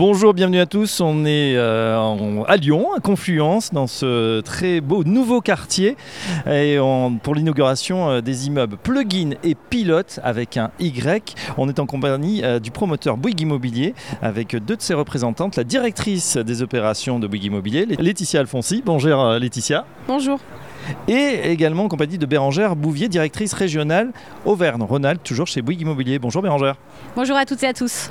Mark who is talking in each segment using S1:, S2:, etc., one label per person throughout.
S1: Bonjour, bienvenue à tous. On est euh, en- à Lyon, à Confluence, dans ce très beau nouveau quartier, et on- pour l'inauguration euh, des immeubles Plugin et Pilote avec un Y. On est en compagnie euh, du promoteur Bouygues Immobilier avec deux de ses représentantes, la directrice des opérations de Bouygues Immobilier, Laetitia Alfonsi. Bonjour Laetitia.
S2: Bonjour.
S1: Et également en compagnie de Bérangère Bouvier, directrice régionale Auvergne-Rhône-Alpes, toujours chez Bouygues Immobilier. Bonjour Bérangère.
S2: Bonjour à toutes et à tous.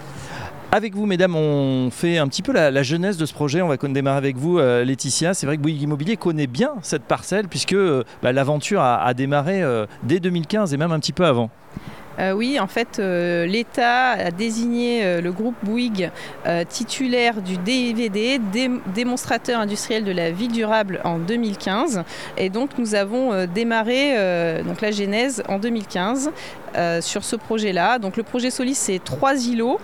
S1: Avec vous, mesdames, on fait un petit peu la, la jeunesse de ce projet. On va démarrer avec vous, euh, Laetitia. C'est vrai que Bouygues Immobilier connaît bien cette parcelle puisque euh, bah, l'aventure a, démarré euh, dès 2015 et même un petit peu avant.
S2: Oui, en fait, l'État a désigné le groupe Bouygues titulaire du DVD, dé- démonstrateur industriel de la vie durable, en 2015. Et donc, nous avons démarré donc la genèse en 2015 euh, sur ce projet-là. Donc, le projet Solis, c'est trois îlots.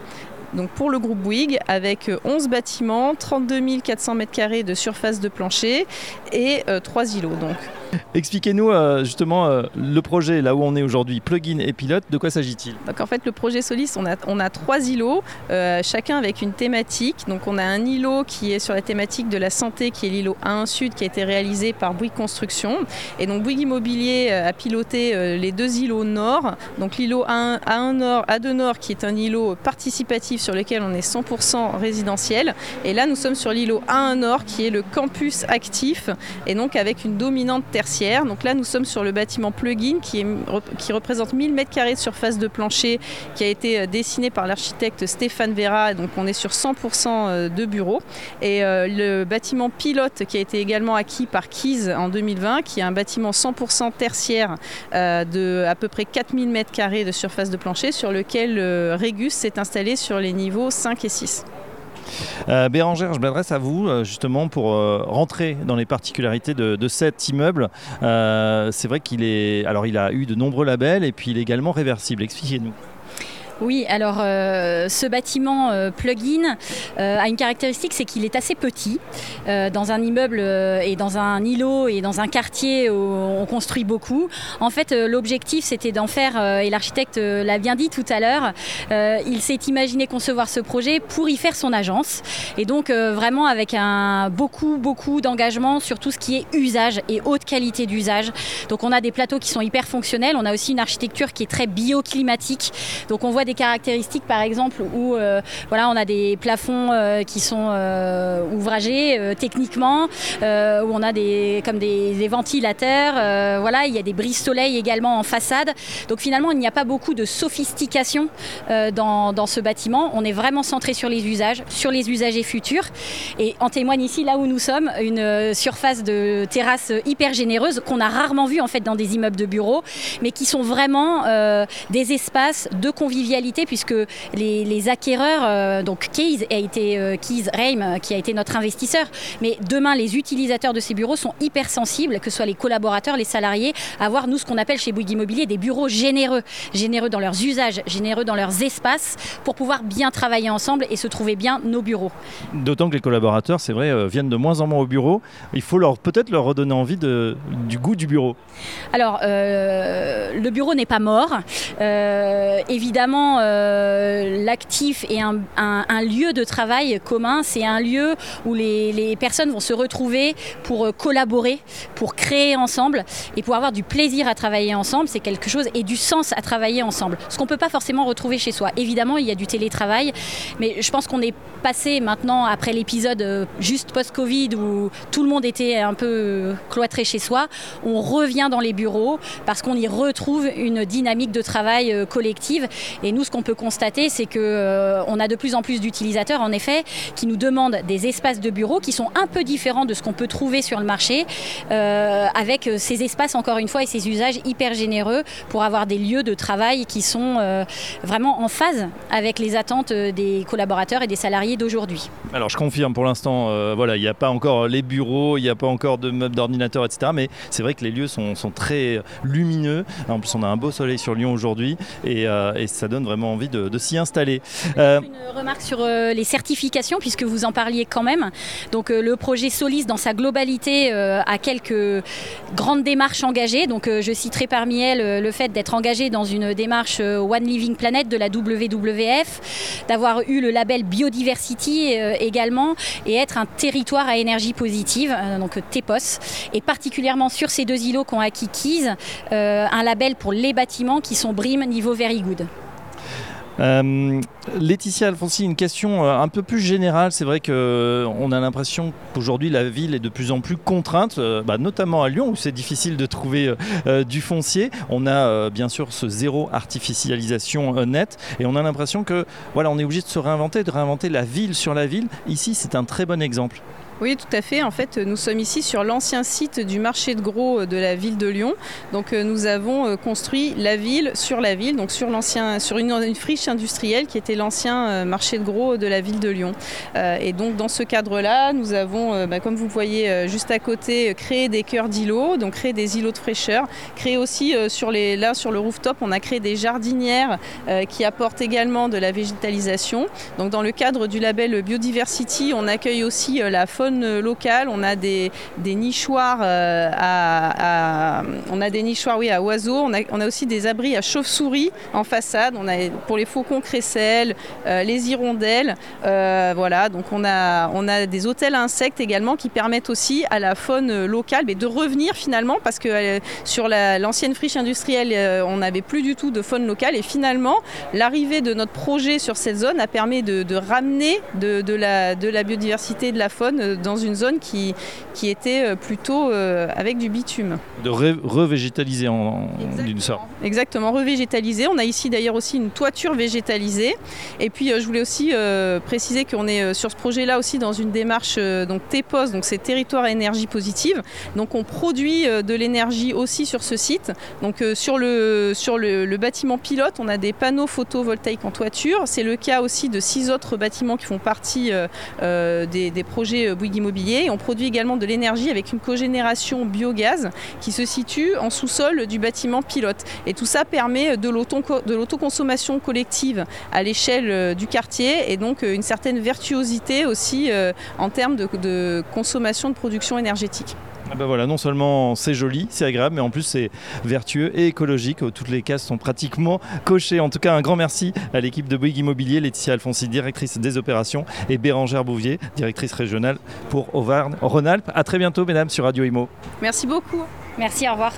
S2: Donc pour le groupe Bouygues, avec euh, 11 bâtiments, 32 400 m2 de surface de plancher et euh, trois îlots. Donc.
S1: Expliquez-nous euh, justement euh, le projet, là où on est aujourd'hui, plugin et pilote, de quoi s'agit-il?
S2: Donc en fait, le projet Solis, on a, trois îlots, euh, chacun avec une thématique. Donc on a un îlot qui est sur la thématique de la santé, qui est l'îlot A1 Sud, qui a été réalisé par Bouygues Construction. Et donc Bouygues Immobilier a piloté les deux îlots nord. Donc l'îlot A1, A1 Nord, A2 Nord, qui est un îlot participatif sur lequel on est 100% résidentiel. Et là, nous sommes sur l'îlot A1 Nord, qui est le campus actif, et donc avec une dominante Donc là, nous sommes sur le bâtiment plugin qui, représente 1000 m2 de surface de plancher qui a été euh, dessiné par l'architecte Stéphane Vera. Donc on est sur 100% euh, de bureaux. Et euh, le bâtiment pilote qui a été également acquis par Keys en 2020, qui est un bâtiment 100% tertiaire de à peu près 4000 m2 de surface de plancher sur lequel Régus s'est installé sur les niveaux 5 et 6.
S1: Euh, je m'adresse à vous euh, justement pour euh, rentrer dans les particularités de, de cet immeuble. Euh, c'est vrai qu'il est, alors il a eu de nombreux labels et puis il est également réversible. Expliquez-nous.
S3: Oui, alors euh, ce bâtiment euh, plug-in euh, a une caractéristique, c'est qu'il est assez petit. Dans un immeuble et dans un îlot et dans un quartier où on construit beaucoup. En fait, l'objectif, c'était d'en faire, et l'architecte l'a bien dit tout à l'heure, il s'est imaginé concevoir ce projet pour y faire son agence. Et donc, vraiment avec un beaucoup, beaucoup d'engagement sur tout ce qui est usage et haute qualité d'usage. Donc, on a des plateaux qui sont hyper fonctionnels. On a aussi une architecture qui est très bioclimatique. Donc, on voit des caractéristiques par exemple où euh, voilà, on a des plafonds euh, qui sont euh, ouvragés techniquement, où on a des, comme des, des ventilateurs, voilà, il y a des brises soleil également en façade. Donc finalement, il n'y a pas beaucoup de sophistication dans, dans ce bâtiment. On est vraiment centré sur les usages, sur les usagers futurs. Et en témoigne ici, là où nous sommes, une surface de terrasse hyper généreuse qu'on a rarement vue en fait dans des immeubles de bureaux, mais qui sont vraiment des espaces de convivialité puisque les, les acquéreurs, euh, donc Keys a été euh, Keys Reim euh, qui a été notre investisseur, mais demain les utilisateurs de ces bureaux sont hyper sensibles, que ce soit les collaborateurs, les salariés, à avoir nous ce qu'on appelle chez Bouygues Immobilier des bureaux généreux, généreux dans leurs usages, généreux dans leurs espaces, pour pouvoir bien travailler ensemble et se trouver bien nos bureaux.
S1: D'autant que les collaborateurs, c'est vrai, euh, viennent de moins en moins au bureau. Il faut leur peut-être leur redonner envie de, du goût du bureau.
S3: Alors, le bureau n'est pas mort. Euh, euh, l'actif est un, lieu de travail commun. C'est un lieu où les, personnes vont se retrouver pour euh, collaborer, pour créer ensemble et pour avoir du plaisir à travailler ensemble. C'est quelque chose et du sens à travailler ensemble. Ce qu'on ne peut pas forcément retrouver chez soi. Évidemment, il y a du télétravail, mais je pense qu'on est passé maintenant, après l'épisode euh, juste post-Covid où tout le monde était un peu cloîtré chez soi, on revient dans les bureaux parce qu'on y retrouve une dynamique de travail collective. Et nous, ce qu'on peut constater, c'est que euh, on a de plus en plus d'utilisateurs, en effet, qui nous demandent des espaces de bureaux qui sont un peu différents de ce qu'on peut trouver sur le marché, euh, avec ces espaces, encore une fois, et ces usages hyper généreux pour avoir des lieux de travail qui sont euh, vraiment en phase avec les attentes euh, des collaborateurs et des salariés d'aujourd'hui.
S1: Alors je confirme pour l'instant, voilà, il n'y a pas encore les bureaux, il n'y a pas encore de meubles d'ordinateur, etc. Mais c'est vrai que les lieux sont, très lumineux. En plus, on a un beau soleil sur Lyon aujourd'hui et, et ça donne vraiment envie de, s'y installer.
S3: Une remarque sur les certifications, puisque vous en parliez quand même. Donc le projet Solis, dans sa globalité, a quelques grandes démarches engagées. Donc je citerai parmi elles le fait d'être engagé dans une démarche One Living Planet de la WWF, d'avoir eu le label Biodiversity également, et être un territoire à énergie positive, donc TEPOS, et particulièrement sur ces deux îlots qu'ont acquis Keys, un label pour les bâtiments qui sont BRIM niveau Very Good.
S1: Euh, Laetitia Alfonsi, une question euh, un peu plus générale. C'est vrai qu'on euh, a l'impression qu'aujourd'hui la ville est de plus en plus contrainte, bah, notamment à Lyon où c'est difficile de trouver du foncier. On a bien sûr ce zéro artificialisation net et on a l'impression que voilà, on est obligé de se réinventer, de réinventer la ville sur la ville. Ici, c'est un très bon exemple.
S2: Oui, tout à fait. En fait, nous sommes ici sur l'ancien site du marché de gros de la ville de Lyon. Donc, euh, nous avons euh, construit la ville sur la ville, donc sur l'ancien, sur une, friche industrielle qui était l'ancien euh, marché de gros de la ville de Lyon. Et donc, dans ce cadre-là, nous avons, bah, comme vous voyez juste à côté, créé des cœurs d'îlots, donc créé des îlots de fraîcheur, créé aussi sur les, là sur le rooftop, on a créé des jardinières qui apportent également de la végétalisation. Donc, dans le cadre du label Biodiversity, on accueille aussi la faune locale. On a des, nichoirs euh, à, on a des nichoirs oui, à oiseaux. On a, on a aussi des abris à chauves-souris en façade. On a pour les faucons crécelles, euh, les hirondelles. Euh, voilà, donc on a, on a des hôtels insectes également qui permettent aussi à la faune locale mais de revenir finalement parce que sur l'ancienne friche industrielle, on n'avait plus du tout de faune locale et finalement l'arrivée de notre projet sur cette zone a permis de, ramener de, la, de la biodiversité de la faune dans une zone qui, qui était euh, plutôt euh, avec du bitume.
S1: De revégétaliser en, d'une sorte.
S2: Exactement, revégétaliser. On a ici d'ailleurs aussi une toiture végétalisée. Et puis euh, je voulais aussi préciser qu'on est sur ce projet-là aussi dans une démarche donc TEPOS, donc c'est territoire à énergie positive. Donc on produit de l'énergie aussi sur ce site. Donc sur, le, sur le, bâtiment pilote, on a des panneaux photovoltaïques en toiture. C'est le cas aussi de six autres bâtiments qui font partie des, des projets Immobilier. on produit également de l'énergie avec une cogénération biogaz qui se situe en sous-sol du bâtiment pilote. Et tout ça permet de l'autoconsommation collective à l'échelle euh, du quartier et donc euh, une certaine virtuosité aussi euh, en termes de consommation de production énergétique.
S1: Ah bah non seulement c'est joli, c'est agréable, mais en plus c'est vertueux et écologique. Toutes les cases sont pratiquement cochées. En tout cas, un grand merci à l'équipe de Bouygues Immobilier, Laetitia Alfonsi, directrice des opérations, et Bérangère Bouvier, directrice régionale pour Auvergne-Rhône-Alpes. À très bientôt, mesdames, sur Radio Imo.
S2: Merci beaucoup.
S3: Merci, au revoir.